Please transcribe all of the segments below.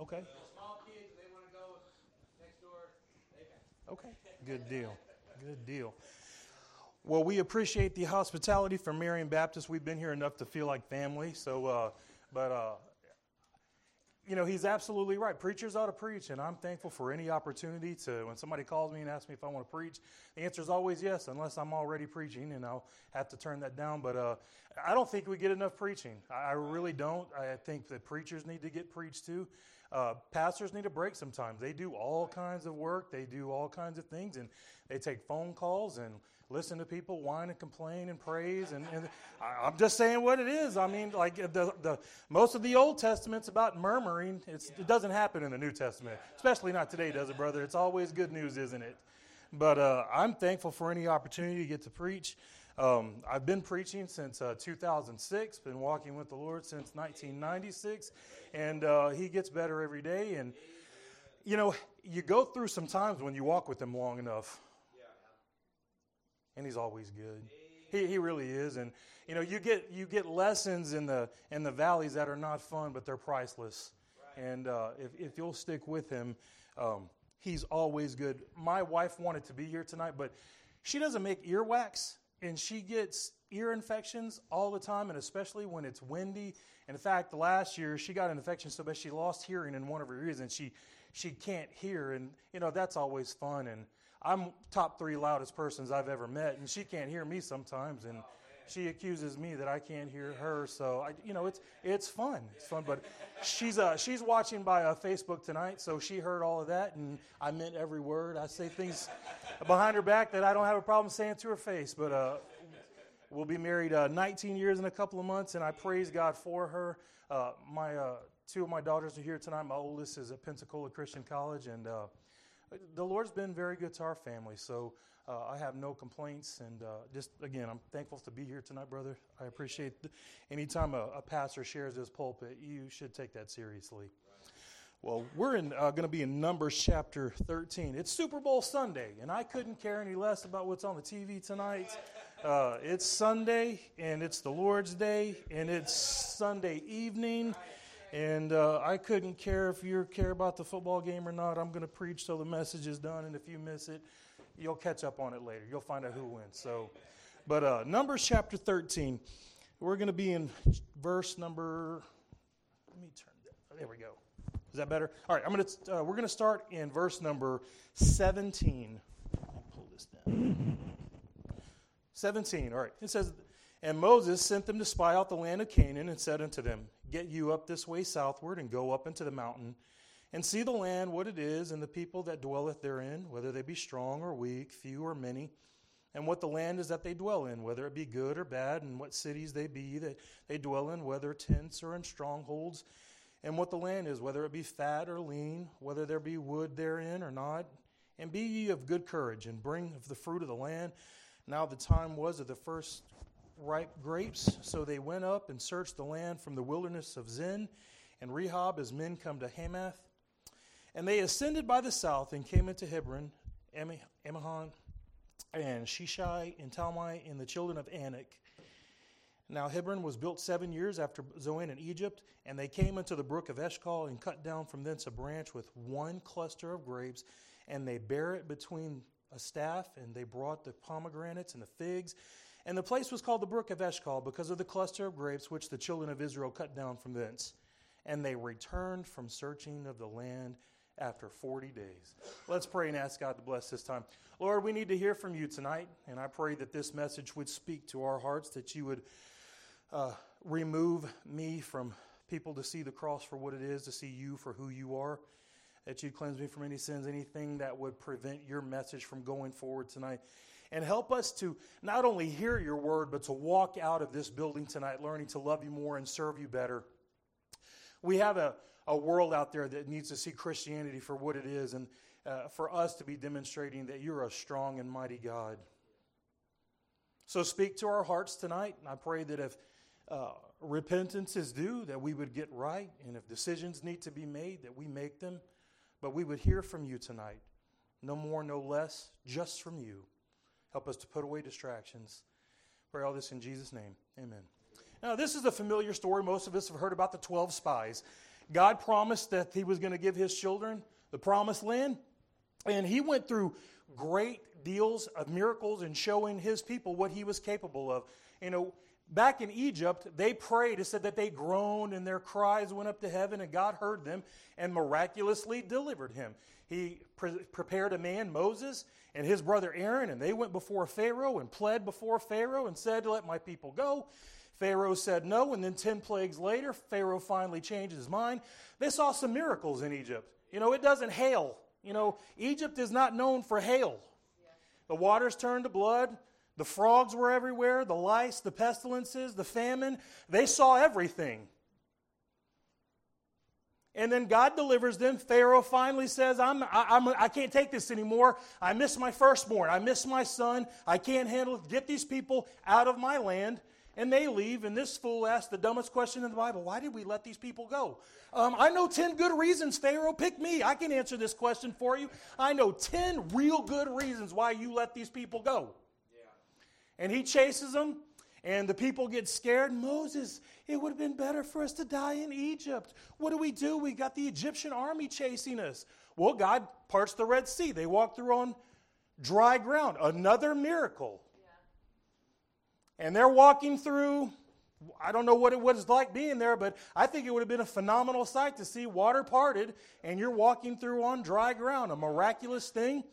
Okay. Small kids, they want to go next door. Okay. Good deal. Good deal. Well, we appreciate the hospitality from Marion Baptist. We've been here enough to feel like family. So, uh, but uh, you know, he's absolutely right. Preachers ought to preach, and I'm thankful for any opportunity to, when somebody calls me and asks me if I want to preach, the answer is always yes, unless I'm already preaching, and I'll have to turn that down. But uh, I don't think we get enough preaching. I really don't. I think that preachers need to get preached to. Uh, pastors need a break sometimes. They do all kinds of work, they do all kinds of things, and they take phone calls and listen to people whine and complain and praise. And, and I, am just saying what it is. I mean, like the, the most of the Old Testament's about murmuring. It's, it doesn't happen in the New Testament, especially not today, does it, brother? It's always good news, isn't it? But uh, I'm thankful for any opportunity to get to preach. Um, I've been preaching since uh, 2006, been walking with the Lord since 1996, and uh, He gets better every day. And, you know, you go through some times when you walk with Him long enough and he's always good. He, he really is. And you know, you get you get lessons in the in the valleys that are not fun, but they're priceless. And uh, if if you'll stick with him, um, he's always good. My wife wanted to be here tonight, but she doesn't make earwax, and she gets ear infections all the time, and especially when it's windy. In fact, last year she got an infection so bad she lost hearing in one of her ears, and she she can't hear. And you know that's always fun and I'm top three loudest persons I've ever met, and she can't hear me sometimes, and she accuses me that I can't hear her. So I, you know, it's it's fun. It's fun. But she's uh, she's watching by uh, Facebook tonight, so she heard all of that, and I meant every word. I say things behind her back that I don't have a problem saying to her face. But uh, we'll be married uh, 19 years in a couple of months, and I praise God for her. Uh, my uh, two of my daughters are here tonight. My oldest is at Pensacola Christian College, and uh, the Lord's been very good to our family, so uh, I have no complaints. And just again, I'm thankful to be here tonight, brother. I appreciate the, anytime a, a, pastor shares his pulpit, you should take that seriously. Well, we're in, uh, going to be in Numbers chapter 13. It's Super Bowl Sunday, and I couldn't care any less about what's on the TV tonight. Uh, it's Sunday, and it's the Lord's Day, and it's Sunday evening. And uh, I couldn't care if you care about the football game or not. I'm going to preach till the message is done, and if you miss it, you'll catch up on it later. You'll find out who wins. So, but uh, Numbers chapter 13, we're going to be in verse number. Let me turn. There we go. Is that better? All right. I'm to. Uh, we're going to start in verse number 17. Let me pull this down. 17. All right. It says, and Moses sent them to spy out the land of Canaan and said unto them, Get you up this way southward and go up into the mountain and see the land, what it is, and the people that dwelleth therein, whether they be strong or weak, few or many, and what the land is that they dwell in, whether it be good or bad, and what cities they be that they dwell in, whether tents or in strongholds, and what the land is, whether it be fat or lean, whether there be wood therein or not. And be ye of good courage, and bring of the fruit of the land. Now the time was of the first ripe grapes. So they went up and searched the land from the wilderness of Zin and Rehob as men come to Hamath. And they ascended by the south and came into Hebron, Ahiman, and Sheshai, and Talmai, and the children of Anak. Now Hebron was built seven years after Zoan in Egypt, and they came into the brook of Eshcol and cut down from thence a branch with one cluster of grapes, and they bare it between a staff, and they brought the pomegranates and the figs, and the place was called the brook of Eshcol because of the cluster of grapes which the children of Israel cut down from thence. And they returned from searching of the land after 40 days. Let's pray and ask God to bless this time. Lord, we need to hear from you tonight, and I pray that this message would speak to our hearts, that you would uh, remove me from people to see the cross for what it is, to see you for who you are, that you'd cleanse me from any sins, anything that would prevent your message from going forward tonight and help us to not only hear your word, but to walk out of this building tonight learning to love you more and serve you better. We have a, a world out there that needs to see Christianity for what it is, and uh, for us to be demonstrating that you're a strong and mighty God. So speak to our hearts tonight, and I pray that if uh, repentance is due, that we would get right, and if decisions need to be made, that we make them. But we would hear from you tonight. No more, no less, just from you. Help us to put away distractions. Pray all this in Jesus' name. Amen. Now, this is a familiar story. Most of us have heard about the 12 spies. God promised that He was going to give His children the promised land. And He went through great deals of miracles and showing His people what He was capable of. You know, back in Egypt, they prayed. It said that they groaned and their cries went up to heaven, and God heard them and miraculously delivered him. He pre- prepared a man, Moses, and his brother Aaron, and they went before Pharaoh and pled before Pharaoh and said, Let my people go. Pharaoh said no, and then 10 plagues later, Pharaoh finally changed his mind. They saw some miracles in Egypt. You know, it doesn't hail. You know, Egypt is not known for hail. The waters turned to blood. The frogs were everywhere, the lice, the pestilences, the famine. They saw everything. And then God delivers them. Pharaoh finally says, I'm, I, I'm, I can't take this anymore. I miss my firstborn. I miss my son. I can't handle it. Get these people out of my land. And they leave. And this fool asks the dumbest question in the Bible Why did we let these people go? Um, I know 10 good reasons, Pharaoh. Pick me. I can answer this question for you. I know 10 real good reasons why you let these people go. And he chases them. And the people get scared. Moses, it would have been better for us to die in Egypt. What do we do? We got the Egyptian army chasing us. Well, God parts the Red Sea. They walk through on dry ground. Another miracle. And they're walking through. I don't know what it was like being there, but I think it would have been a phenomenal sight to see water parted and you're walking through on dry ground. A miraculous thing.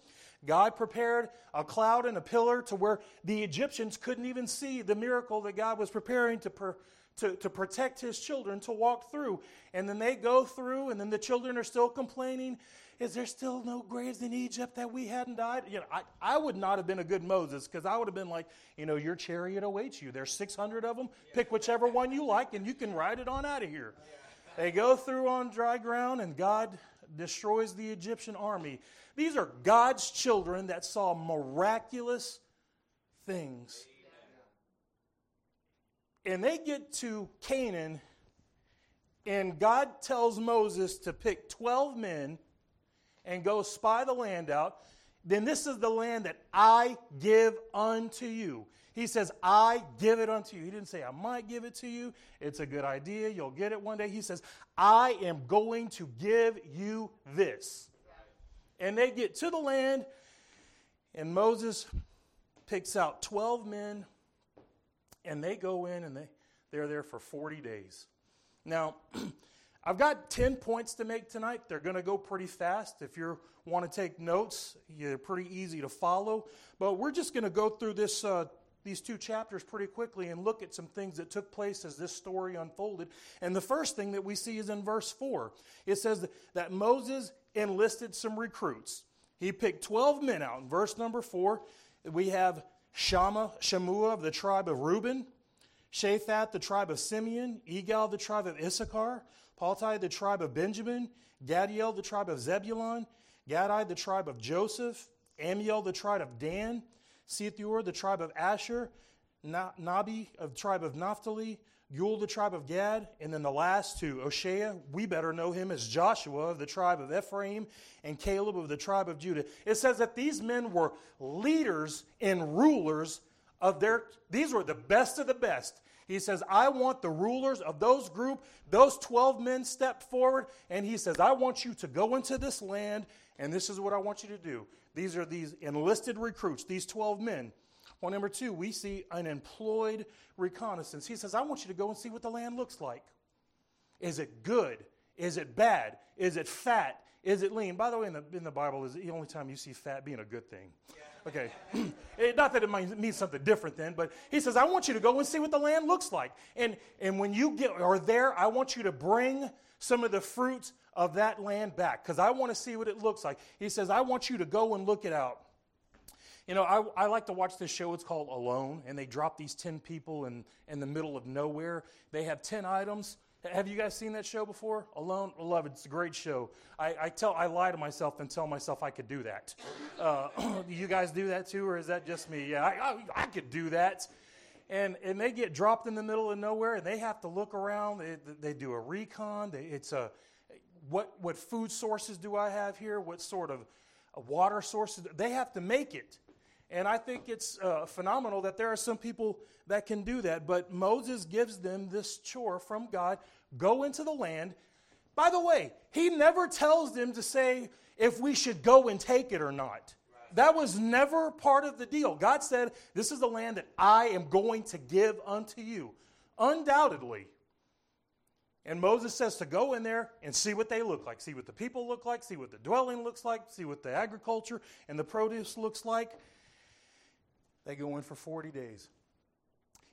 God prepared a cloud and a pillar to where the Egyptians couldn't even see the miracle that God was preparing to, per, to, to protect his children to walk through. And then they go through, and then the children are still complaining. Is there still no graves in Egypt that we hadn't died? You know, I, I would not have been a good Moses because I would have been like, you know, your chariot awaits you. There's 600 of them. Pick whichever one you like, and you can ride it on out of here. They go through on dry ground, and God destroys the Egyptian army. These are God's children that saw miraculous things. And they get to Canaan, and God tells Moses to pick 12 men and go spy the land out. Then this is the land that I give unto you. He says, I give it unto you. He didn't say, I might give it to you. It's a good idea. You'll get it one day. He says, I am going to give you this. And they get to the land, and Moses picks out 12 men, and they go in and they, they're there for 40 days. Now, I've got 10 points to make tonight. They're going to go pretty fast. If you want to take notes, they're pretty easy to follow. But we're just going to go through this, uh, these two chapters pretty quickly and look at some things that took place as this story unfolded. And the first thing that we see is in verse 4. It says that Moses enlisted some recruits. He picked 12 men out. In verse number 4, we have Shama, Shammua of the tribe of Reuben, Shaphat, the tribe of Simeon, Igal, the tribe of Issachar, Paltai, the tribe of Benjamin, Gaddiel, the tribe of Zebulun, Gadai, the tribe of Joseph, Ammiel, the tribe of Dan, Sethur, the tribe of Asher, Nahbi of the tribe of Naphtali, Gul, the tribe of Gad, and then the last two, Oshea, we better know him as Joshua of the tribe of Ephraim, and Caleb of the tribe of Judah. It says that these men were leaders and rulers of their, these were the best of the best. He says, I want the rulers of those group, those 12 men step forward, and he says, I want you to go into this land, and this is what I want you to do. These are these enlisted recruits, these 12 men. Well, number two, we see an employed reconnaissance. He says, I want you to go and see what the land looks like. Is it good? Is it bad? Is it fat? Is it lean? By the way, in the, in the Bible, is the only time you see fat being a good thing. Okay. Not that it might mean something different then, but he says, I want you to go and see what the land looks like. And, and when you get are there, I want you to bring some of the fruits of that land back because I want to see what it looks like. He says, I want you to go and look it out. You know, I, I like to watch this show. It's called Alone, and they drop these 10 people in, in the middle of nowhere. They have 10 items. Have you guys seen that show before? Alone? It. It's a great show. I, I, tell, I lie to myself and tell myself I could do that. Uh, you guys do that too, or is that just me? Yeah, I, I, I could do that and and they get dropped in the middle of nowhere and they have to look around they, they do a recon they, it's a what what food sources do i have here what sort of water sources they have to make it and I think it's uh, phenomenal that there are some people that can do that. But Moses gives them this chore from God go into the land, By the way, he never tells them to say if we should go and take it or not. That was never part of the deal. God said, This is the land that I am going to give unto you. Undoubtedly. And Moses says to go in there and see what they look like, see what the people look like, see what the dwelling looks like, see what the agriculture and the produce looks like. They go in for 40 days.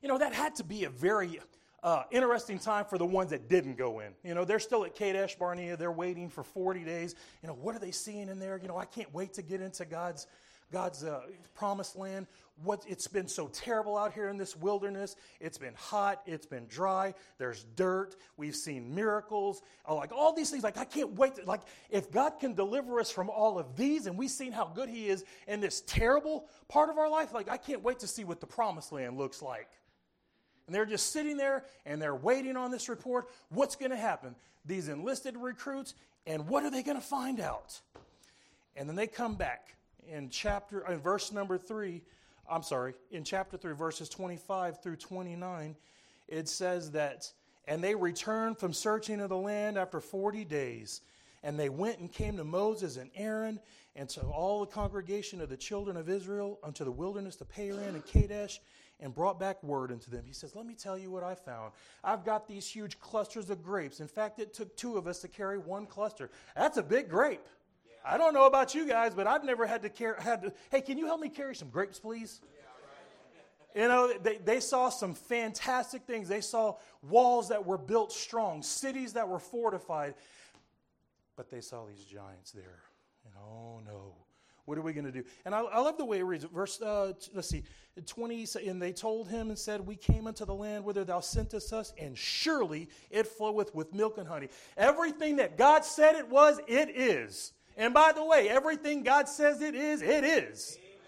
You know, that had to be a very uh, interesting time for the ones that didn't go in. You know, they're still at Kadesh Barnea. They're waiting for 40 days. You know, what are they seeing in there? You know, I can't wait to get into God's God's uh, promised land. What it's been so terrible out here in this wilderness. It's been hot. It's been dry. There's dirt. We've seen miracles. Uh, like all these things. Like I can't wait. To, like if God can deliver us from all of these, and we've seen how good He is in this terrible part of our life. Like I can't wait to see what the promised land looks like. And they're just sitting there and they're waiting on this report. What's going to happen? These enlisted recruits, and what are they going to find out? And then they come back in chapter in verse number 3, I'm sorry, in chapter 3 verses 25 through 29, it says that and they returned from searching of the land after 40 days. And they went and came to Moses and Aaron and to all the congregation of the children of Israel unto the wilderness to Paran and Kadesh and brought back word unto them. He says, Let me tell you what I found. I've got these huge clusters of grapes. In fact, it took two of us to carry one cluster. That's a big grape. I don't know about you guys, but I've never had to carry, had to, hey, can you help me carry some grapes, please? You know, they, they saw some fantastic things. They saw walls that were built strong, cities that were fortified, but they saw these giants there. And oh no, what are we going to do? And I, I, love the way it reads. Verse, uh, let's see, 20, and they told him and said, We came into the land whither thou sentest us, and surely it floweth with milk and honey. Everything that God said it was, it is. And by the way, everything God says it is, it is. Amen.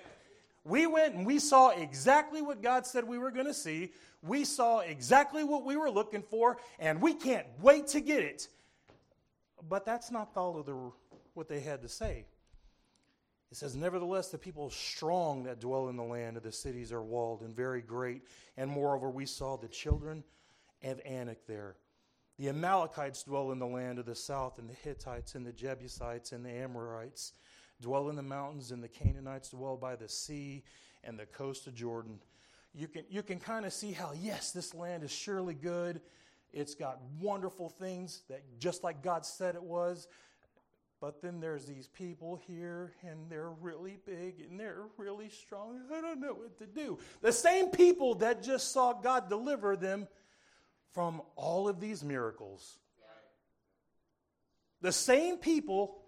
We went and we saw exactly what God said we were going to see. We saw exactly what we were looking for, and we can't wait to get it. But that's not all of the, what they had to say. It says, Nevertheless, the people strong that dwell in the land of the cities are walled and very great. And moreover, we saw the children of Anak there. The Amalekites dwell in the land of the south, and the Hittites, and the Jebusites, and the Amorites dwell in the mountains, and the Canaanites dwell by the sea and the coast of Jordan. You can, you can kind of see how, yes, this land is surely good. It's got wonderful things that just like God said it was. But then there's these people here, and they're really big and they're really strong. I don't know what to do. The same people that just saw God deliver them from all of these miracles. The same people,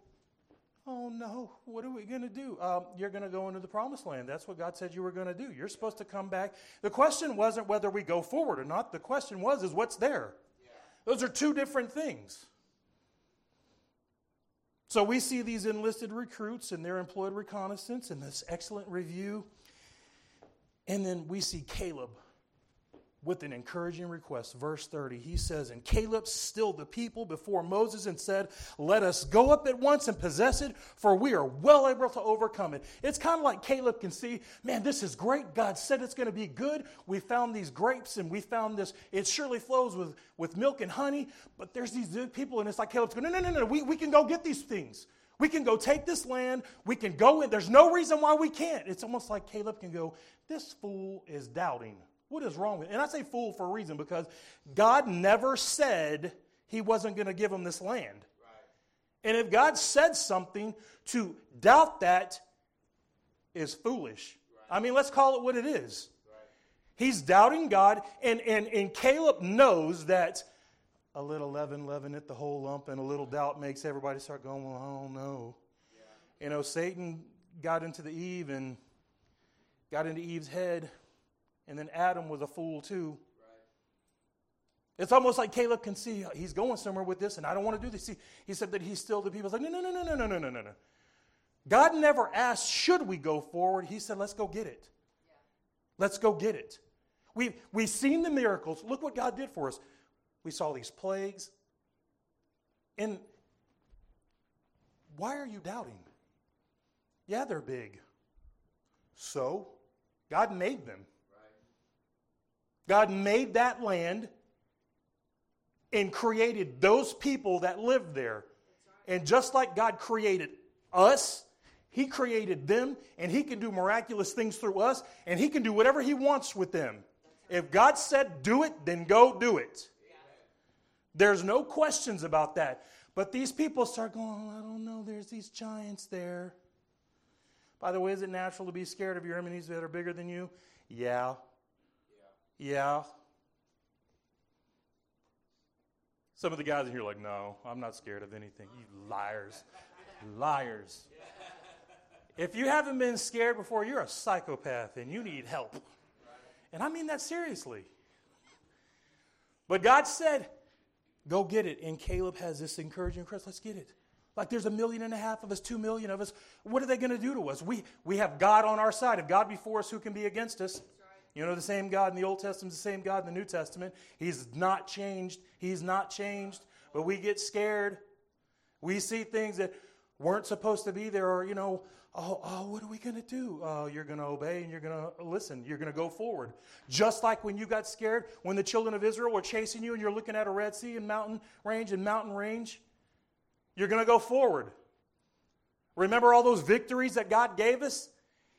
oh no, what are we going to do? Um, you're going to go into the promised land. That's what God said you were going to do. You're supposed to come back. The question wasn't whether we go forward or not. The question was, is what's there? Those are two different things. So we see these enlisted recruits and their employed reconnaissance and this excellent review. And then we see Caleb with an encouraging request. Verse 30, he says, And Caleb stilled the people before Moses and said, Let us go up at once and possess it, for we are well able to overcome it. It's kind of like Caleb can see, man, this is great. God said it's going to be good. We found these grapes and we found this. It surely flows with, with milk and honey, but there's these people, and it's like Caleb's going, No, no, no, no, we, we can go get these things. We can go take this land. We can go in. There's no reason why we can't. It's almost like Caleb can go, This fool is doubting. What is wrong with it? And I say fool for a reason because God never said he wasn't going to give him this land. Right. And if God said something, to doubt that is foolish. Right. I mean, let's call it what it is. Right. He's doubting God, and, and, and Caleb knows that a little leaven leaveneth the whole lump, and a little doubt makes everybody start going, well, I don't know. Yeah. You know, Satan got into the Eve and got into Eve's head and then Adam was a fool too. It's almost like Caleb can see uh, he's going somewhere with this, and I don't want to do this. He, he said that he's still the people. He's like, no, no, no, no, no, no, no, no, no, no. God never asked, should we go forward? He said, let's go get it. Yeah. Let's go get it. We've, we've seen the miracles. Look what God did for us. We saw these plagues. And why are you doubting? Yeah, they're big. So, God made them. God made that land. and created those people that lived there. And just like God created us, He created them, and He can do miraculous things through us, and He can do whatever He wants with them. If God said do it, then go do it. There's no questions about that. But these people start going, oh, I don't know, there's these giants there. By the way, is it natural to be scared of your enemies that are bigger than you? Yeah. Yeah. Some of the guys in here are like, no, I'm not scared of anything. You liars. liars. If you haven't been scared before, you're a psychopath and you need help. And I mean that seriously. But God said, go get it. And Caleb has this encouraging Chris, let's get it. Like there's a million and a half of us, two million of us. What are they going to do to us? We, we have God on our side. If God be for us, who can be against us? You know, the same God in the Old Testament, the same God in the New Testament. He's not changed. He's not changed. But we get scared. We see things that weren't supposed to be there, or, you know, oh, oh what are we going to do? Oh, you're going to obey and you're going to listen. You're going to go forward. Just like when you got scared when the children of Israel were chasing you and you're looking at a Red Sea and mountain range and mountain range, you're going to go forward. Remember all those victories that God gave us?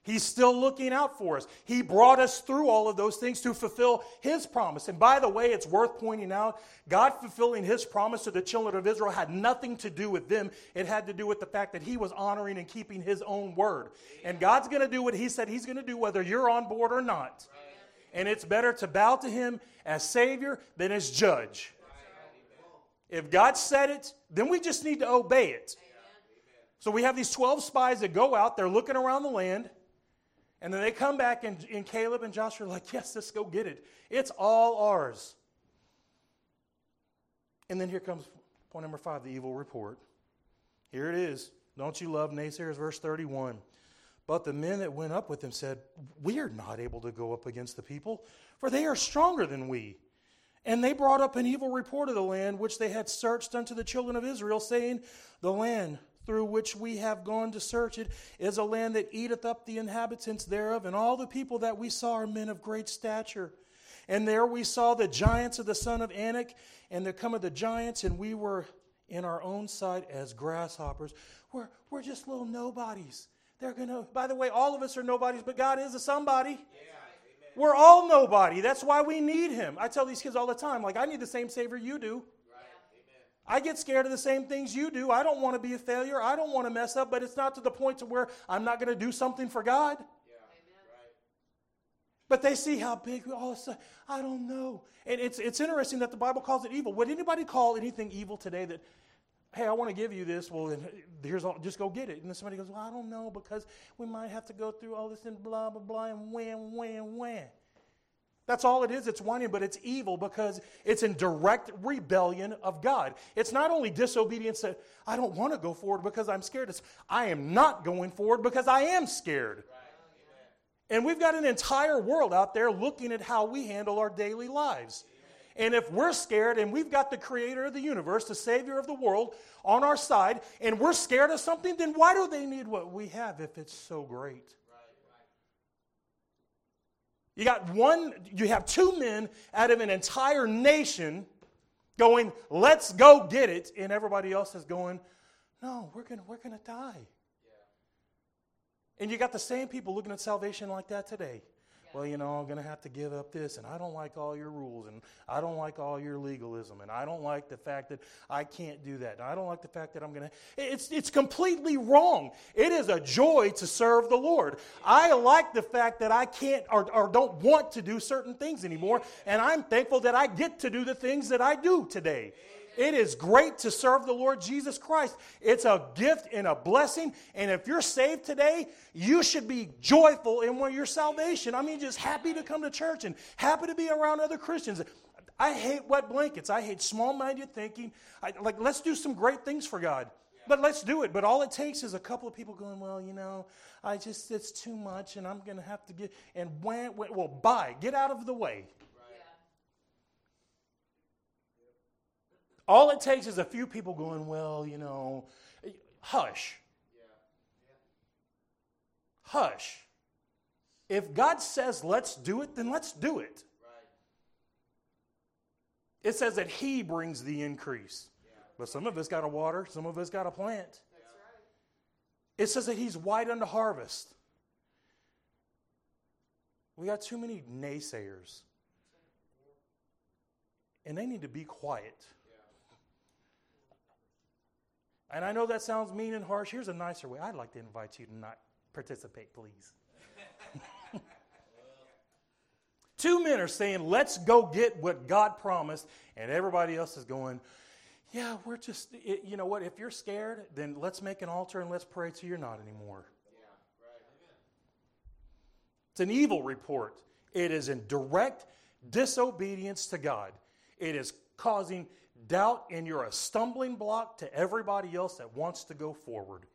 He's still looking out for us. He brought us through all of those things to fulfill His promise. And by the way, it's worth pointing out God fulfilling His promise to the children of Israel had nothing to do with them. It had to do with the fact that He was honoring and keeping His own word. And God's going to do what He said He's going to do, whether you're on board or not. And it's better to bow to Him as Savior than as Judge. If God said it, then we just need to obey it. So we have these 12 spies that go out, they're looking around the land. And then they come back, and, and Caleb and Joshua are like, Yes, let's go get it. It's all ours. And then here comes point number five the evil report. Here it is. Don't you love naysayers? Verse 31. But the men that went up with him said, We are not able to go up against the people, for they are stronger than we. And they brought up an evil report of the land which they had searched unto the children of Israel, saying, The land through which we have gone to search it is a land that eateth up the inhabitants thereof, and all the people that we saw are men of great stature. And there we saw the giants of the son of Anak, and there come of the giants, and we were in our own sight as grasshoppers. We're, we're just little nobodies. They're gonna, by the way, all of us are nobodies, but God is a somebody. Yeah. We're all nobody. That's why we need him. I tell these kids all the time, like, I need the same Savior you do. I get scared of the same things you do. I don't want to be a failure. I don't want to mess up, but it's not to the point to where I'm not going to do something for God. Yeah. But they see how big all of a sudden, I don't know. And it's, it's interesting that the Bible calls it evil. Would anybody call anything evil today that, hey, I want to give you this? Well, here's all, just go get it. And then somebody goes, well, I don't know because we might have to go through all this and blah, blah, blah, and wham, wham, wham. That's all it is. It's whining, but it's evil because it's in direct rebellion of God. It's not only disobedience that I don't want to go forward because I'm scared. It's I am not going forward because I am scared. And we've got an entire world out there looking at how we handle our daily lives. And if we're scared and we've got the creator of the universe, the savior of the world on our side, and we're scared of something, then why do they need what we have if it's so great? You got one, you have two men out of an entire nation going, let's go get it. And everybody else is going, no, we're going we're gonna die. Yeah. And you got the same people looking at salvation like that today well, you know, I'm going to have to give up this, and I don't like all your rules, and I don't like all your legalism, and I don't like the fact that I can't do that, and I don't like the fact that I'm going to. It's, it's completely wrong. It is a joy to serve the Lord. I like the fact that I can't or, or don't want to do certain things anymore, and I'm thankful that I get to do the things that I do today. It is great to serve the Lord Jesus Christ. It's a gift and a blessing. And if you're saved today, you should be joyful in your salvation. I mean, just happy to come to church and happy to be around other Christians. I hate wet blankets. I hate small minded thinking. I, like, let's do some great things for God. But let's do it. But all it takes is a couple of people going, well, you know, I just, it's too much and I'm going to have to get, and wham, well, bye. Get out of the way. All it takes is a few people going, well, you know, hush. Hush. If God says let's do it, then let's do it. It says that He brings the increase. But some of us got to water, some of us got to plant. It says that He's white unto harvest. We got too many naysayers. And they need to be quiet. And I know that sounds mean and harsh. Here's a nicer way. I'd like to invite you to not participate, please. Two men are saying, let's go get what God promised, and everybody else is going, yeah, we're just, it, you know what, if you're scared, then let's make an altar and let's pray till you're not anymore. It's an evil report. It is in direct disobedience to God. It is causing doubt, and you're a stumbling block to everybody else that wants to go forward.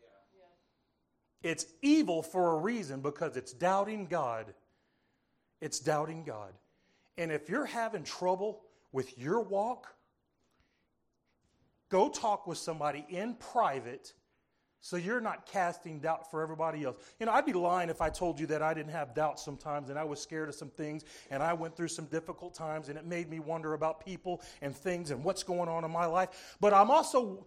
It's evil for a reason because it's doubting God. It's doubting God. And if you're having trouble with your walk, go talk with somebody in private so you're not casting doubt for everybody else. You know, I'd be lying if I told you that I didn't have doubts sometimes and I was scared of some things and I went through some difficult times and it made me wonder about people and things and what's going on in my life. But I'm also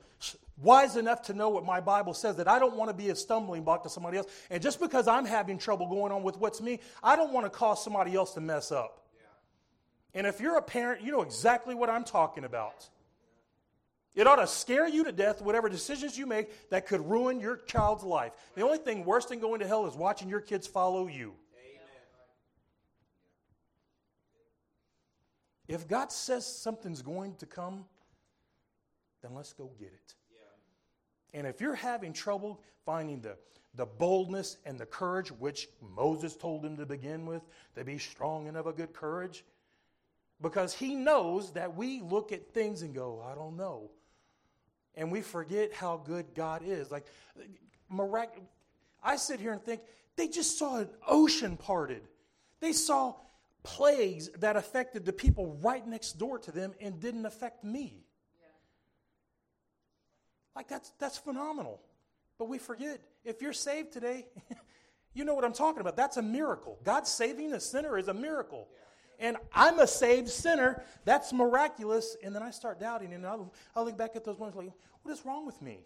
wise enough to know what my Bible says that I don't want to be a stumbling block to somebody else. And just because I'm having trouble going on with what's me, I don't want to cause somebody else to mess up. And if you're a parent, you know exactly what I'm talking about. It ought to scare you to death, whatever decisions you make that could ruin your child's life. The only thing worse than going to hell is watching your kids follow you. If God says something's going to come, then let's go get it. And if you're having trouble finding the, the boldness and the courage, which Moses told him to begin with, to be strong and of a good courage, because he knows that we look at things and go, I don't know. And we forget how good God is. Like, mirac- I sit here and think, they just saw an ocean parted. They saw plagues that affected the people right next door to them and didn't affect me. Like that's that's phenomenal. But we forget if you're saved today, you know what I'm talking about. That's a miracle. God saving a sinner is a miracle. And I'm a saved sinner. That's miraculous. And then I start doubting, and I'll, I'll look back at those ones like, what is wrong with me?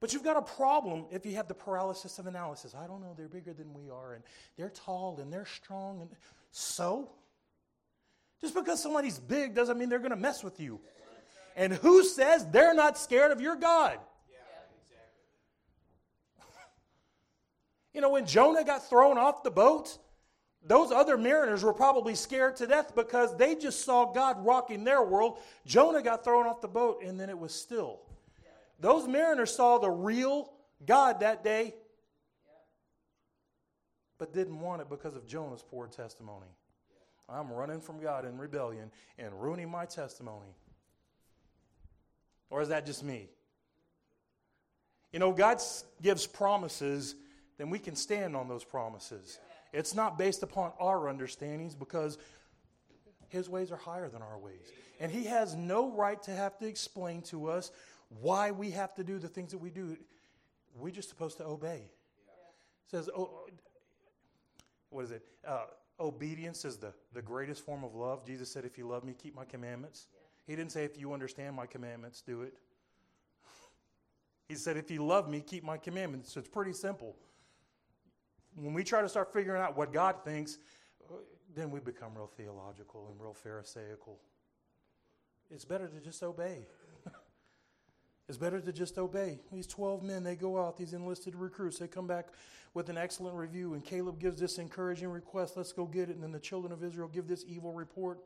But you've got a problem if you have the paralysis of analysis. I don't know, they're bigger than we are, and they're tall, and they're strong, and so? Just because somebody's big doesn't mean they're going to mess with you. And who says they're not scared of your God? You know, when Jonah got thrown off the boat, those other mariners were probably scared to death because they just saw God rocking their world. Jonah got thrown off the boat and then it was still. Those mariners saw the real God that day, but didn't want it because of Jonah's poor testimony. I'm running from God in rebellion and ruining my testimony. Or is that just me? You know, God gives promises, then we can stand on those promises. It's not based upon our understandings because His ways are higher than our ways. And He has no right to have to explain to us why we have to do the things that we do. We're just supposed to obey. It says, oh, what is it? Uh, obedience is the, the greatest form of love. Jesus said, If you love me, keep my commandments. He didn't say, If you understand my commandments, do it. He said, If you love me, keep my commandments. So it's pretty simple. When we try to start figuring out what God thinks, then we become real theological and real Pharisaical. It's better to just obey. it's better to just obey. These 12 men, they go out, these enlisted recruits, they come back with an excellent review, and Caleb gives this encouraging request let's go get it. And then the children of Israel give this evil report.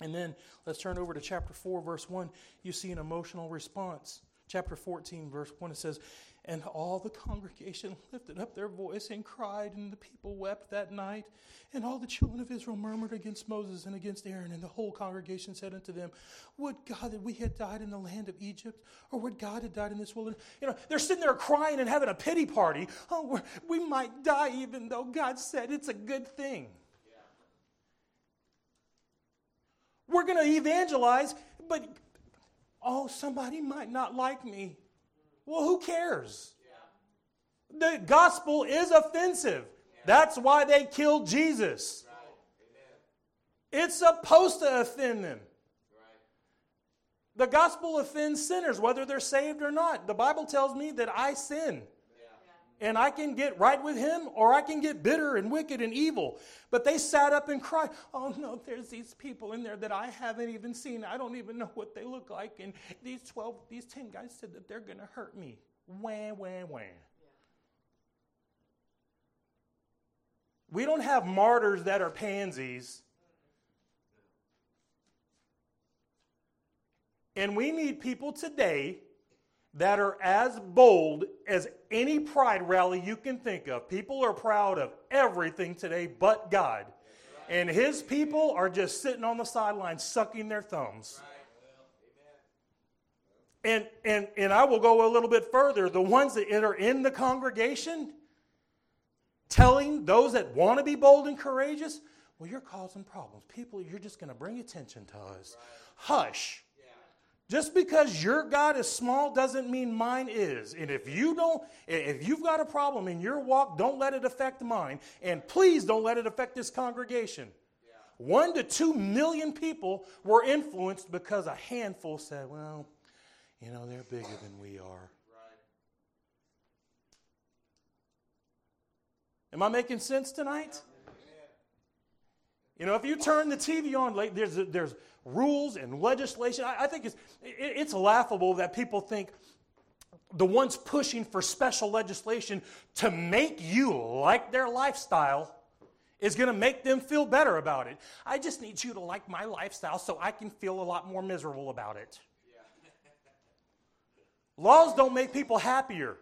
And then let's turn over to chapter 4, verse 1. You see an emotional response. Chapter 14, verse 1, it says, And all the congregation lifted up their voice and cried, and the people wept that night. And all the children of Israel murmured against Moses and against Aaron. And the whole congregation said unto them, Would God that we had died in the land of Egypt, or would God had died in this wilderness? You know, they're sitting there crying and having a pity party. Oh, we might die even though God said it's a good thing. We're going to evangelize, but oh, somebody might not like me. Well, who cares? The gospel is offensive. That's why they killed Jesus. It's supposed to offend them. The gospel offends sinners, whether they're saved or not. The Bible tells me that I sin. And I can get right with him or I can get bitter and wicked and evil. But they sat up and cried, Oh no, there's these people in there that I haven't even seen. I don't even know what they look like. And these 12, these 10 guys said that they're going to hurt me. Wham, wham, wham. We don't have martyrs that are pansies. And we need people today that are as bold as any pride rally you can think of. People are proud of everything today but God. And his people are just sitting on the sidelines sucking their thumbs. And, and, and I will go a little bit further. The ones that are in the congregation telling those that want to be bold and courageous, well, you're causing problems. People, you're just going to bring attention to us. Hush. Just because your God is small doesn't mean mine is. And if you don't, if you've got a problem in your walk, don't let it affect mine. And please don't let it affect this congregation. Yeah. One to two million people were influenced because a handful said, well, you know, they're bigger than we are. Am I making sense tonight? You know, if you turn the TV on, like, there's, there's rules and legislation. I, I think it's, it, it's laughable that people think the ones pushing for special legislation to make you like their lifestyle is going to make them feel better about it. I just need you to like my lifestyle so I can feel a lot more miserable about it. Laws don't make people happier.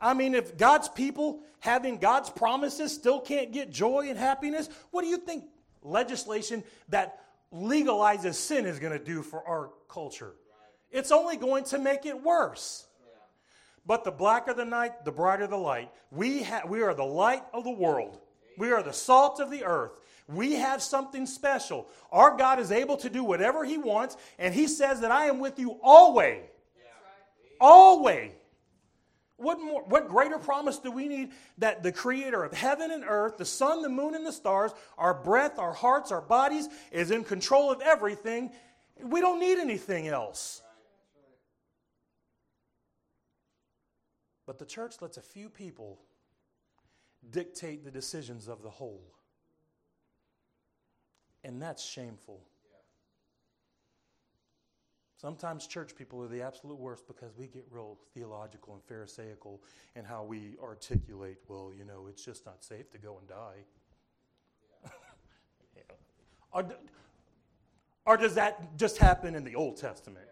I mean, if God's people having God's promises still can't get joy and happiness, what do you think legislation that legalizes sin is going to do for our culture. It's only going to make it worse. But the blacker the night, the brighter the light. We, ha- we are the light of the world. We are the salt of the earth. We have something special. Our God is able to do whatever He wants, and He says that I am with you always. Always. What, more, what greater promise do we need that the creator of heaven and earth, the sun, the moon, and the stars, our breath, our hearts, our bodies, is in control of everything? We don't need anything else. But the church lets a few people dictate the decisions of the whole. And that's shameful. Sometimes church people are the absolute worst because we get real theological and pharisaical in how we articulate, well, you know, it's just not safe to go and die. yeah. or, or does that just happen in the Old Testament?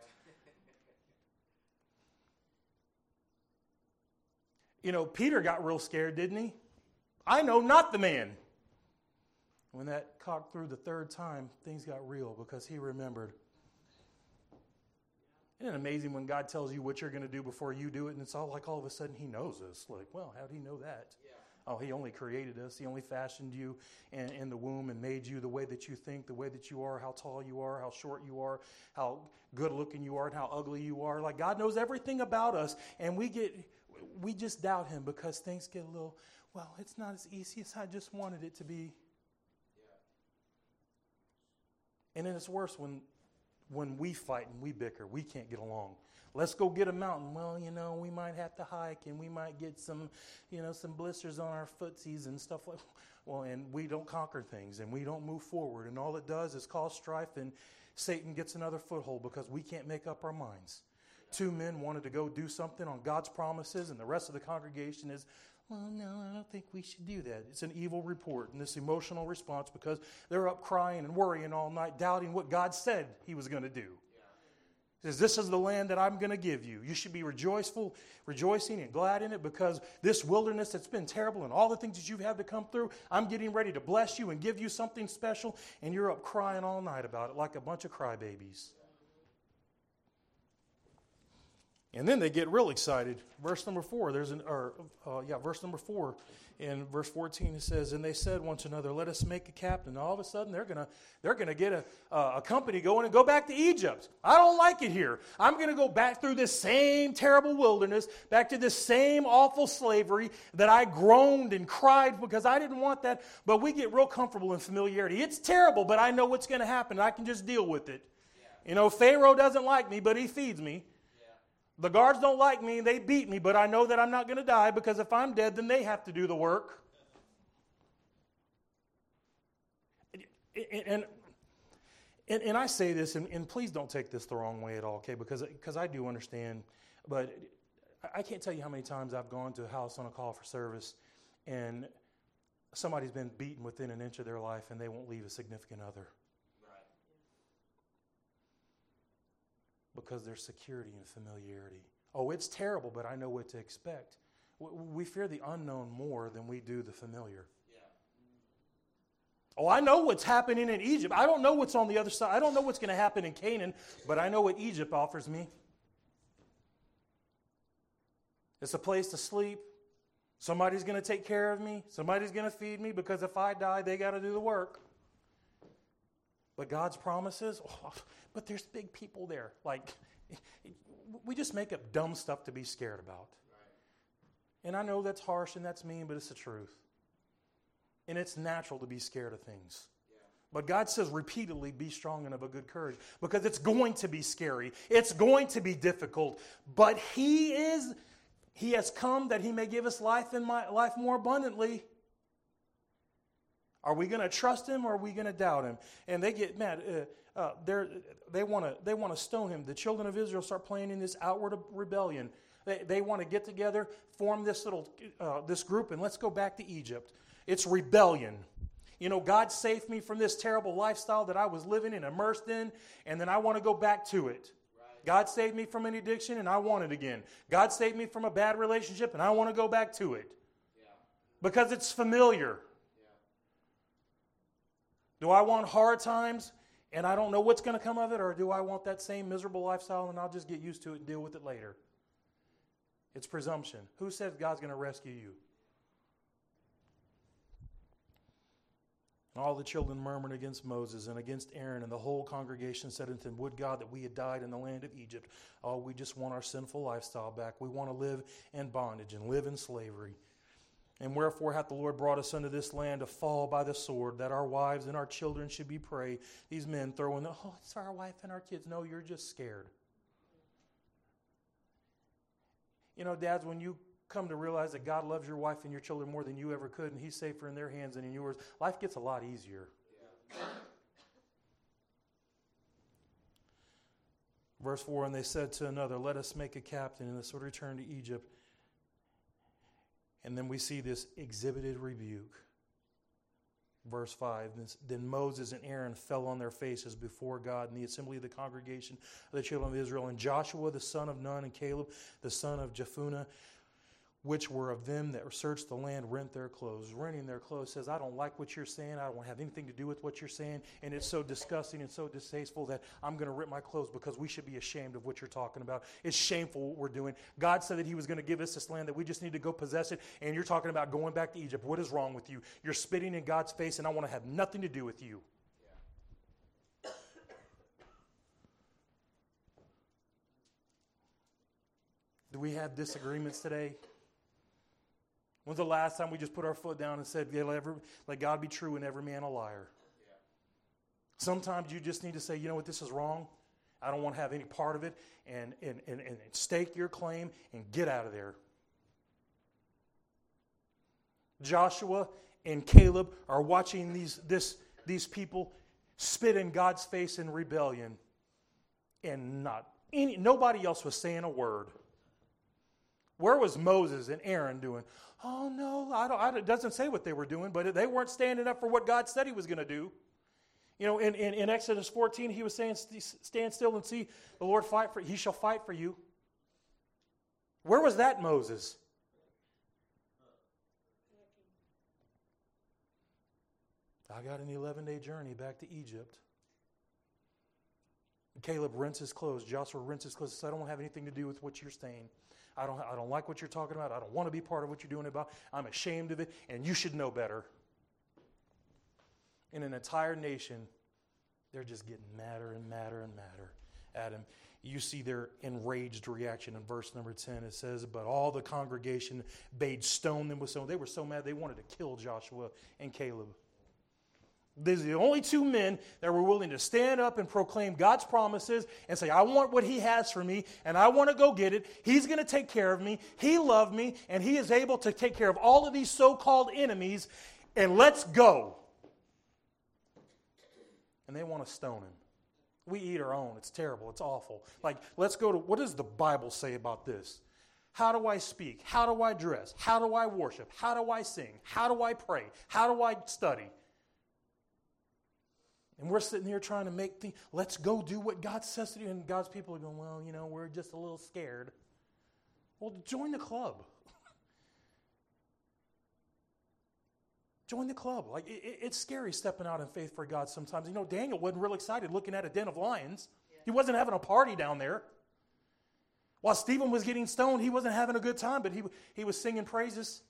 You know, Peter got real scared, didn't he? I know not the man. When that cock threw the third time, things got real because he remembered isn't it amazing when God tells you what you're going to do before you do it, and it's all like all of a sudden He knows us? Like, well, how did He know that? Yeah. Oh, He only created us. He only fashioned you in, in, the womb and made you the way that you think, the way that you are, how tall you are, how short you are, how good looking you are, and how ugly you are. Like, God knows everything about us, and we get, we just doubt Him because things get a little, well, it's not as easy as I just wanted it to be. Yeah. And then it's worse when when we fight and we bicker, we can't get along. Let's go get a mountain. Well, you know, we might have to hike and we might get some, you know, some blisters on our footsies and stuff like well, and we don't conquer things and we don't move forward and all it does is cause strife and Satan gets another foothold because we can't make up our minds. Two men wanted to go do something on God's promises and the rest of the congregation is well, no, I don't think we should do that. It's an evil report and this emotional response because they're up crying and worrying all night, doubting what God said He was going to do. He says, This is the land that I'm going to give you. You should be rejoiceful, rejoicing and glad in it because this wilderness that's been terrible and all the things that you've had to come through, I'm getting ready to bless you and give you something special, and you're up crying all night about it like a bunch of crybabies. And then they get real excited. Verse number four, there's an, or, uh, yeah, verse number four. In verse 14, it says, And they said one to another, Let us make a captain. All of a sudden, they're to they're gonna get a, uh, a company going and go back to Egypt. I don't like it here. I'm to go back through this same terrible wilderness, back to this same awful slavery that I groaned and cried because I didn't want that. But we get real comfortable in familiarity. It's terrible, but I know what's to happen. I can just deal with it. Yeah. You know, Pharaoh doesn't like me, but he feeds me. The guards don't like me, and they beat me, but I know that I'm not going to die because if I'm dead, then they have to do the work. And, and, and I say this, and, and please don't take this the wrong way at all, okay, because because I do understand, but I can't tell you how many times I've gone to a house on a call for service and somebody's been beaten within an inch of their life and they won't leave a significant other. Because there's security and familiarity. Oh, it's terrible, but I know what to expect. We fear the unknown more than we do the familiar. Oh, I know what's happening in Egypt. I don't know what's on the other side. I don't know what's going to happen in Canaan, but I know what Egypt offers me. It's a place to sleep. Somebody's going to take care of me. Somebody's going to feed me because if I die, they got to do the work. But God's promises, oh, but there's big people there. Like, we just make up dumb stuff to be scared about. And I know that's harsh and that's mean, but it's the truth. And it's natural to be scared of things. But God says repeatedly, be strong and of a good courage because it's going to be scary. It's going to be difficult. But He is, He has come that He may give us life and life more abundantly. Are we going to trust him or are we going to doubt him? And they get mad. Uh, uh, they want to they want to stone him. The children of Israel start playing in this outward rebellion. They, they want to get together, form this little uh, this group, and let's go back to Egypt. It's rebellion. You know, God saved me from this terrible lifestyle that I was living and immersed in, and then I want to go back to it. God saved me from an addiction, and I want it again. God saved me from a bad relationship, and I want to go back to it yeah. because it's familiar. Do I want hard times and I don't know what's going to come of it, or do I want that same miserable lifestyle and I'll just get used to it and deal with it later? It's presumption. Who says God's going to rescue you? And all the children murmured against Moses and against Aaron, and the whole congregation said unto them, Would God that we had died in the land of Egypt. Oh, we just want our sinful lifestyle back. We want to live in bondage and live in slavery. And wherefore hath the Lord brought us unto this land to fall by the sword, that our wives and our children should be prey? These men throwing, the, oh, it's our wife and our kids. No, you're just scared. You know, dads, when you come to realize that God loves your wife and your children more than you ever could, and He's safer in their hands than in yours, life gets a lot easier. Yeah. Verse 4 And they said to another, Let us make a captain, and this would return to Egypt and then we see this exhibited rebuke. Verse 5 Then Moses and Aaron fell on their faces before God in the assembly of the congregation of the children of Israel. And Joshua the son of Nun and Caleb the son of Jephunneh which were of them that searched the land rent their clothes. Renting their clothes says, I don't like what you're saying. I don't want to have anything to do with what you're saying. And it's so disgusting and so distasteful that I'm going to rip my clothes because we should be ashamed of what you're talking about. It's shameful what we're doing. God said that He was going to give us this land, that we just need to go possess it. And you're talking about going back to Egypt. What is wrong with you? You're spitting in God's face, and I want to have nothing to do with you. Do we have disagreements today? When's the last time we just put our foot down and said, yeah, let, every, let God be true and every man a liar? Yeah. Sometimes you just need to say, you know what, this is wrong. I don't want to have any part of it, and, and, and, and stake your claim and get out of there. Joshua and Caleb are watching these, this, these people spit in God's face in rebellion, and not any, nobody else was saying a word. Where was Moses and Aaron doing? Oh, no, I don't, I, it doesn't say what they were doing, but they weren't standing up for what God said He was going to do. You know, in, in, in, Exodus 14, He was saying, Stand still and see the Lord fight for. He shall fight for you. Where was that Moses? I got an 11 day journey back to Egypt. Caleb rents his clothes. Joshua rents his clothes. Says, I don't have anything to do with what you're saying. I don't, I don't like what you're talking about. I don't want to be part of what you're doing about. I'm ashamed of it, and you should know better. In an entire nation, they're just getting madder and madder and madder at him. You see their enraged reaction in verse number 10. It says, But all the congregation bade stone them with stone. They were so mad they wanted to kill Joshua and Caleb. These are the only two men that were willing to stand up and proclaim God's promises and say, I want what He has for me, and I want to go get it. He's going to take care of me. He loved me, and He is able to take care of all of these so called enemies, and let's go. And they want to stone Him. We eat our own. It's terrible. It's awful. Like, let's go to what does the Bible say about this? How do I speak? How do I dress? How do I worship? How do I sing? How do I pray? How do I study? And we're sitting here trying to make things, let's go do what God says to do. And God's people are going, well, you know, we're just a little scared. Well, join the club. join the club. Like, it, it's scary stepping out in faith for God sometimes. You know, Daniel wasn't real excited looking at a den of lions, he wasn't having a party down there. While Stephen was getting stoned, he wasn't having a good time, but he, he was singing praises.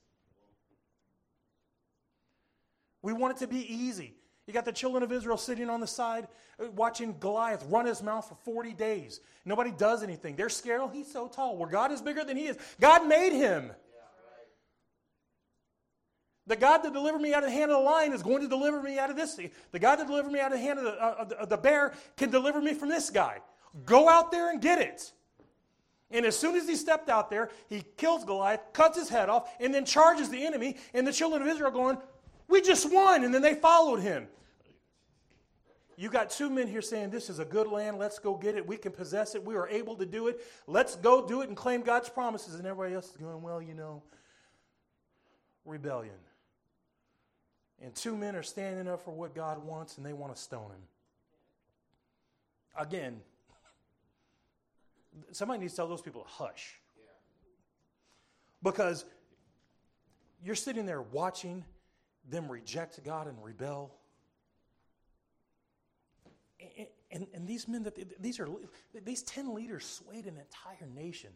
We want it to be easy. You got the children of Israel sitting on the side uh, watching Goliath run his mouth for 40 days. Nobody does anything. They're scared. Oh, he's so tall. Well, God is bigger than he is. God made him. The God that delivered me out of the hand of the lion is going to deliver me out of this. Thing. The God that delivered me out of the hand of the, uh, the, of the bear can deliver me from this guy. Go out there and get it. And as soon as he stepped out there, he kills Goliath, cuts his head off, and then charges the enemy. And the children of Israel going, We just won. And then they followed him. You got two men here saying, This is a good land. Let's go get it. We can possess it. We are able to do it. Let's go do it and claim God's promises. And everybody else is going, Well, you know, rebellion. And two men are standing up for what God wants and they want to stone him. Again, somebody needs to tell those people to hush. Because you're sitting there watching them reject God and rebel and, and these men that these are these 10 leaders swayed an entire nation.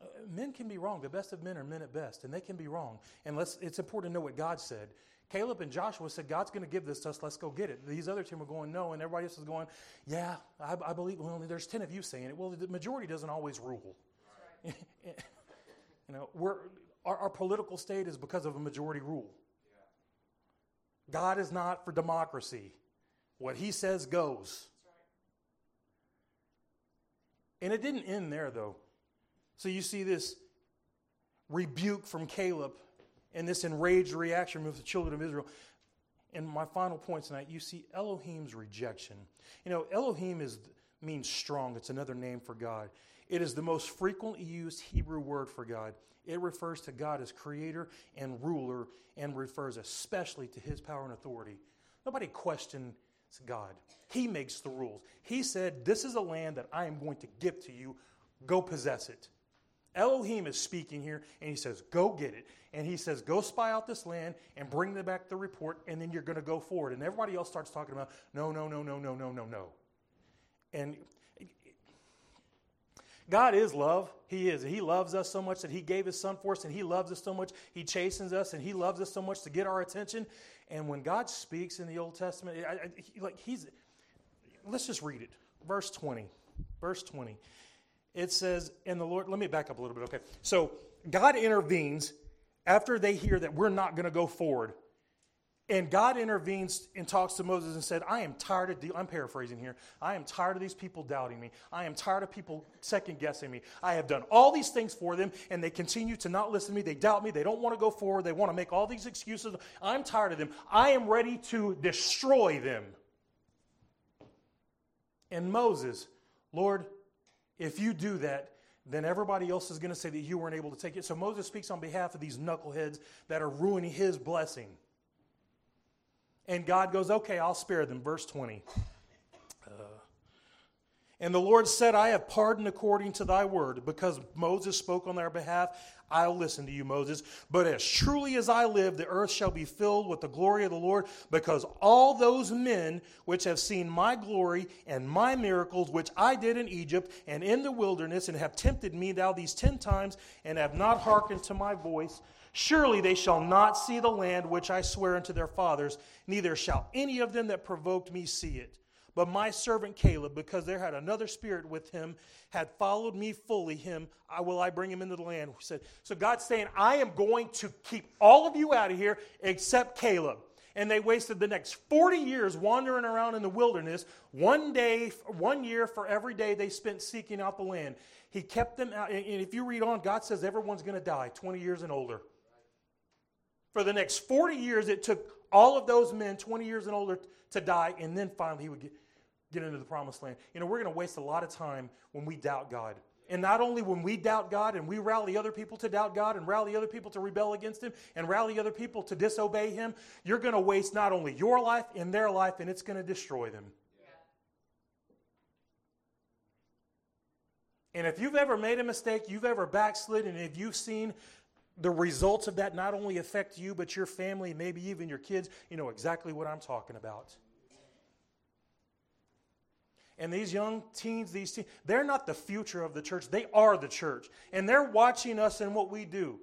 Uh, men can be wrong. The best of men are men at best and they can be wrong. And let's, it's important to know what god said. Caleb and joshua said god's going to give this to us. Let's go get it. These other 10 were going no and everybody else was going yeah i, I believe well there's 10 of you saying it. Well the majority doesn't always rule. Right. you know we're, our, our political state is because of a majority rule. God is not for democracy what he says goes. And it didn't end there, though. So you see this rebuke from Caleb and this enraged reaction of the children of Israel. And my final point tonight, you see Elohim's rejection. You know, Elohim is, means strong, it's another name for God. It is the most frequently used Hebrew word for God. It refers to God as creator and ruler and refers especially to his power and authority. Nobody questioned it's God. He makes the rules. He said, This is a land that I am going to give to you. Go possess it. Elohim is speaking here, and he says, Go get it. And he says, Go spy out this land and bring them back the report, and then you're going to go forward. And everybody else starts talking about, No, no, no, no, no, no, no, no. And God is love. He is. He loves us so much that He gave His Son for us, and He loves us so much. He chastens us, and He loves us so much to get our attention. And when God speaks in the Old Testament, I, I, he, like he's, let's just read it. Verse 20. Verse 20. It says, and the Lord, let me back up a little bit, okay? So God intervenes after they hear that we're not going to go forward. And God intervenes and talks to Moses and said, I am tired of, de- I'm paraphrasing here, I am tired of these people doubting me. I am tired of people second guessing me. I have done all these things for them, and they continue to not listen to me. They doubt me. They don't want to go forward. They want to make all these excuses. I'm tired of them. I am ready to destroy them. And Moses, Lord, if you do that, then everybody else is going to say that you weren't able to take it. So Moses speaks on behalf of these knuckleheads that are ruining his blessing. And God goes, okay, I'll spare them. Verse 20. Uh, And the Lord said, I have pardoned according to thy word, because Moses spoke on their behalf. I'll listen to you, Moses. But as truly as I live, the earth shall be filled with the glory of the Lord, because all those men which have seen my glory and my miracles, which I did in Egypt and in the wilderness, and have tempted me now these ten times, and have not hearkened to my voice, surely they shall not see the land which I swear unto their fathers, neither shall any of them that provoked me see it. But my servant Caleb, because there had another spirit with him, had followed me fully, him, I will I bring him into the land. He said, so God's saying, I am going to keep all of you out of here except Caleb. And they wasted the next 40 years wandering around in the wilderness, one day, one year for every day they spent seeking out the land. He kept them out. And if you read on, God says everyone's going to die 20 years and older. For the next 40 years, it took all of those men, 20 years and older, to die, and then finally he would get get into the promised land. You know, we're going to waste a lot of time when we doubt God. And not only when we doubt God and we rally other people to doubt God and rally other people to rebel against Him and rally other people to disobey Him, you're going to waste not only your life and their life, and it's going to destroy them. And if you've ever made a mistake, you've ever backslid, and if you've seen the results of that not only affect you, but your family, maybe even your kids, you know exactly what I'm talking about. And these young teens, these teens, they're not the future of the church. They are the church. And they're watching us and what we do.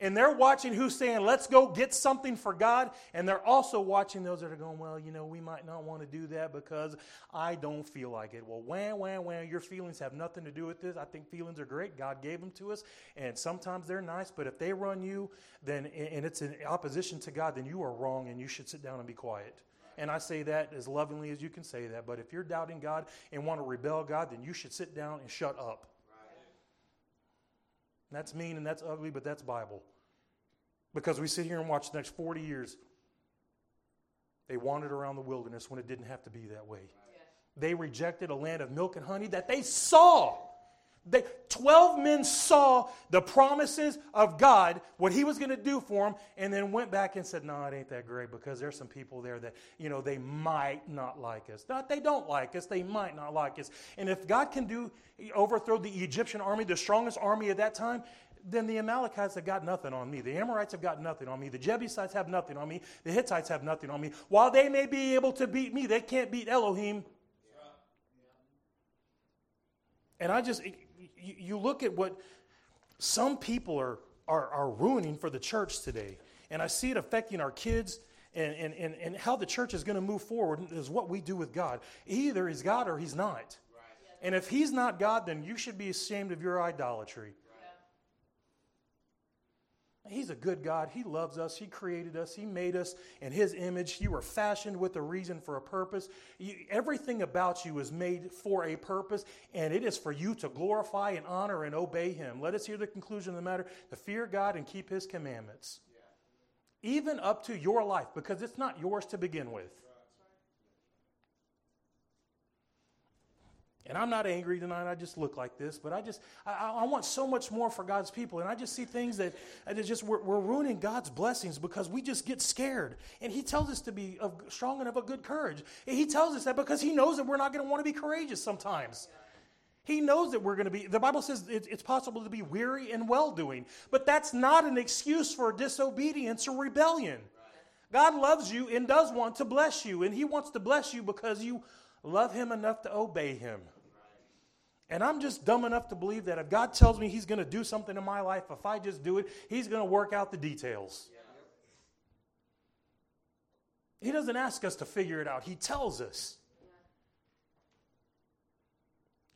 And they're watching who's saying, let's go get something for God. And they're also watching those that are going, well, you know, we might not want to do that because I don't feel like it. Well, wham, wham, wham. Your feelings have nothing to do with this. I think feelings are great. God gave them to us. And sometimes they're nice. But if they run you, then, and it's in opposition to God, then you are wrong and you should sit down and be quiet. And I say that as lovingly as you can say that. But if you're doubting God and want to rebel God, then you should sit down and shut up. That's mean and that's ugly, but that's Bible. Because we sit here and watch the next 40 years. They wandered around the wilderness when it didn't have to be that way. They rejected a land of milk and honey that they saw. They, 12 men saw the promises of God, what he was going to do for them, and then went back and said, No, it ain't that great because there's some people there that, you know, they might not like us. Not they don't like us, they might not like us. And if God can do, overthrow the Egyptian army, the strongest army at that time, then the Amalekites have got nothing on me. The Amorites have got nothing on me. The Jebusites have nothing on me. The Hittites have nothing on me. While they may be able to beat me, they can't beat Elohim. And I just, you, you look at what some people are, are, are ruining for the church today. And I see it affecting our kids and, and, and, and how the church is going to move forward is what we do with God. Either he's God or he's not. Right. And if he's not God, then you should be ashamed of your idolatry. He's a good God. He loves us. He created us. He made us in His image. You were fashioned with a reason for a purpose. You, everything about you is made for a purpose, and it is for you to glorify and honor and obey Him. Let us hear the conclusion of the matter to fear God and keep His commandments, even up to your life, because it's not yours to begin with. And I'm not angry tonight. I just look like this, but I just I, I want so much more for God's people, and I just see things that, that just we're, we're, ruining God's blessings because we just get scared. And He tells us to be of strong and of a good courage. He tells us that because He knows that we're not going to want to be courageous sometimes. He knows that we're going to be. The Bible says it's possible to be weary and well doing, but that's not an excuse for disobedience or rebellion. God loves you and does want to bless you, and He wants to bless you because you love Him enough to obey Him. And I'm just dumb enough to believe that if God tells me He's going to do something in my life, if I just do it, He's going to work out the details. He doesn't ask us to figure it out, He tells us.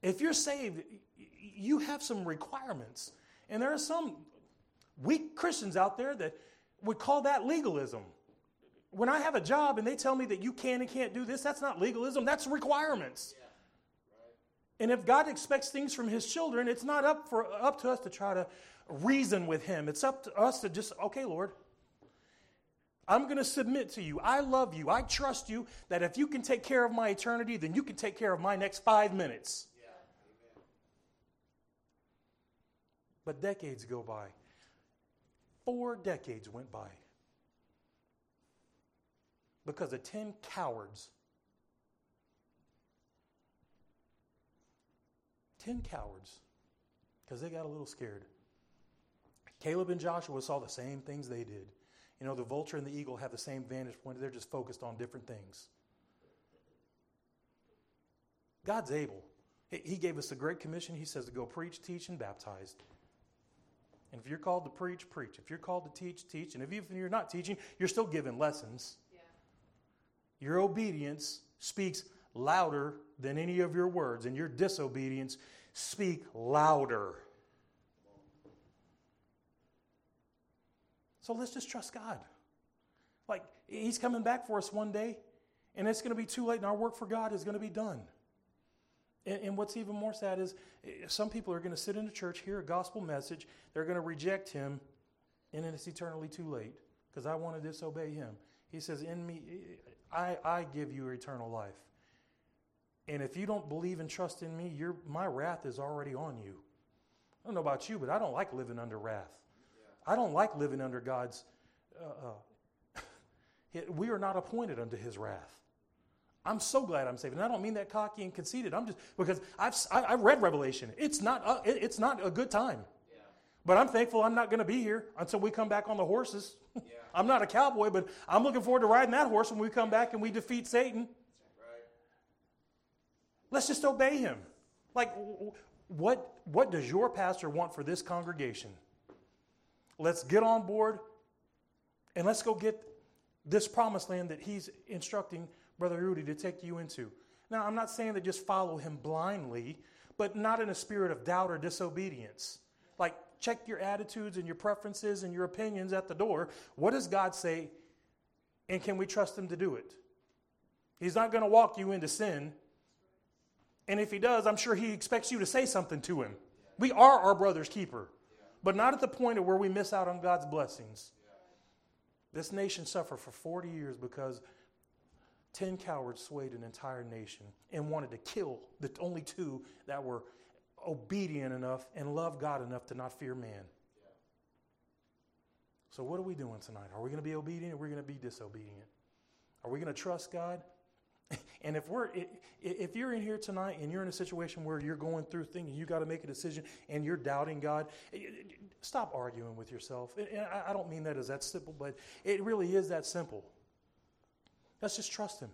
If you're saved, you have some requirements. And there are some weak Christians out there that would call that legalism. When I have a job and they tell me that you can and can't do this, that's not legalism, that's requirements. Yeah. And if God expects things from his children, it's not up, for, up to us to try to reason with him. It's up to us to just, okay, Lord, I'm going to submit to you. I love you. I trust you that if you can take care of my eternity, then you can take care of my next five minutes. Yeah. But decades go by. Four decades went by. Because of 10 cowards 10 cowards because they got a little scared. Caleb and Joshua saw the same things they did. You know, the vulture and the eagle have the same vantage point, they're just focused on different things. God's able. He gave us a great commission. He says to go preach, teach, and baptize. And if you're called to preach, preach. If you're called to teach, teach. And if you're not teaching, you're still giving lessons. Yeah. Your obedience speaks louder than any of your words, and your disobedience speak louder. So let's just trust God. Like, He's coming back for us one day, and it's going to be too late, and our work for God is going to be done. And, and what's even more sad is eh, some people are going to sit in the church, hear a gospel message, they're going to reject Him, and then it's eternally too late because I want to disobey Him. He says, In me, eh, I, I give you eternal life. And if you don't believe and trust in me, my wrath is already on you. I don't know about you, but I don't like living under wrath. I don't like living under God's. Uh, uh, we are not appointed unto his wrath. I'm so glad I'm saved. And I don't mean that cocky and conceited. I'm just, because I've, I, have read Revelation. It's not, a, it's not a good time. Yeah. But I'm thankful I'm not going to be here until we come back on the horses. Yeah. I'm not a cowboy, but I'm looking forward to riding that horse when we come back and we defeat Satan. Let's just obey him. Like, what, what does your pastor want for this congregation? Let's get on board and let's go get this promised land that he's instructing Brother Rudy to take you into. Now, I'm not saying that just follow him blindly, but not in a spirit of doubt or disobedience. Like, check your attitudes and your preferences and your opinions at the door. What does God say? And can we trust him to do it? He's not going to walk you into sin. And if he does, I'm sure he expects you to say something to him. We are our brother's keeper but not at the point of where we miss out on God's blessings. This nation suffered for 40 years because 10 cowards swayed an entire nation and wanted to kill the only two that were obedient enough and loved God enough to not fear man. So, what are we doing tonight? Are we going to be obedient or are we going to be disobedient? Are we going to trust God and if we're if you're in here tonight and you're in a situation where you're going through things and you got to make a decision and you're doubting God, stop arguing with yourself. And I don't mean that as that simple, but it really is that simple. Let's just trust Him.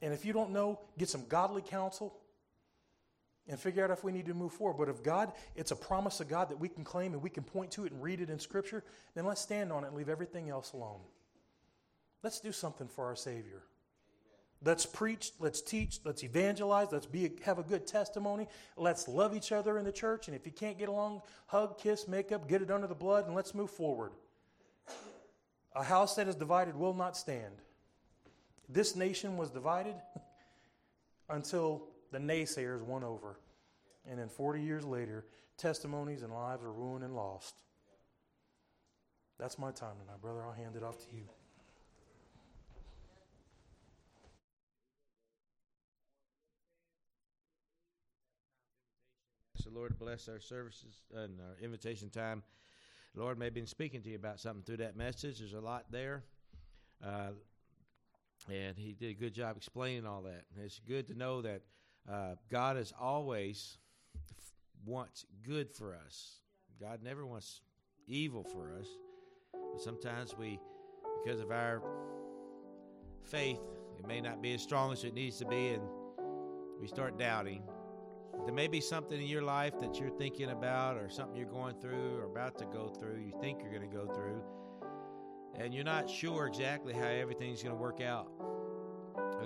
And if you don't know, get some godly counsel and figure out if we need to move forward. But if God, it's a promise of God that we can claim and we can point to it and read it in Scripture, then let's stand on it and leave everything else alone. Let's do something for our Savior. Let's preach, let's teach, let's evangelize, let's be have a good testimony. Let's love each other in the church. And if you can't get along, hug, kiss, make up, get it under the blood, and let's move forward. A house that is divided will not stand. This nation was divided until the naysayers won over. And then 40 years later, testimonies and lives are ruined and lost. That's my time tonight, brother. I'll hand it off to you. The Lord bless our services and our invitation time. The Lord may have been speaking to you about something through that message. There's a lot there. Uh, and he did a good job explaining all that. it's good to know that uh, God is always f- wants good for us. God never wants evil for us. But sometimes we, because of our faith, it may not be as strong as it needs to be, and we start doubting. There may be something in your life that you're thinking about, or something you're going through, or about to go through, you think you're going to go through, and you're not sure exactly how everything's going to work out.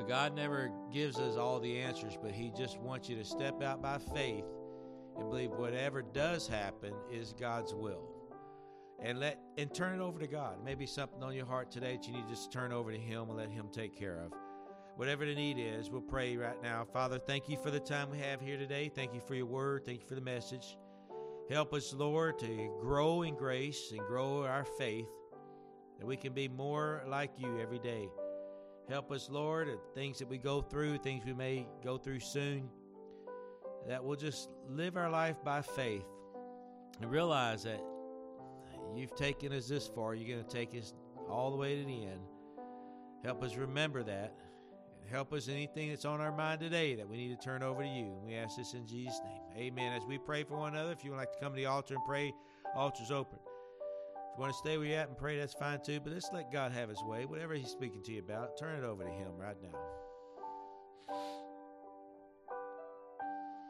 God never gives us all the answers, but He just wants you to step out by faith and believe whatever does happen is God's will. And let and turn it over to God. Maybe something on your heart today that you need to just turn over to Him and let Him take care of whatever the need is, we'll pray right now. Father, thank you for the time we have here today. Thank you for your word. Thank you for the message. Help us, Lord, to grow in grace and grow our faith, that we can be more like you every day. Help us, Lord, at things that we go through, things we may go through soon, that we'll just live our life by faith and realize that you've taken us this far. You're going to take us all the way to the end. Help us remember that Help us in anything that's on our mind today that we need to turn over to you. We ask this in Jesus' name. Amen. As we pray for one another, if you would like to come to the altar and pray, altar's open. If you want to stay where you're at and pray, that's fine too. But let's let God have his way. Whatever he's speaking to you about, turn it over to him right now.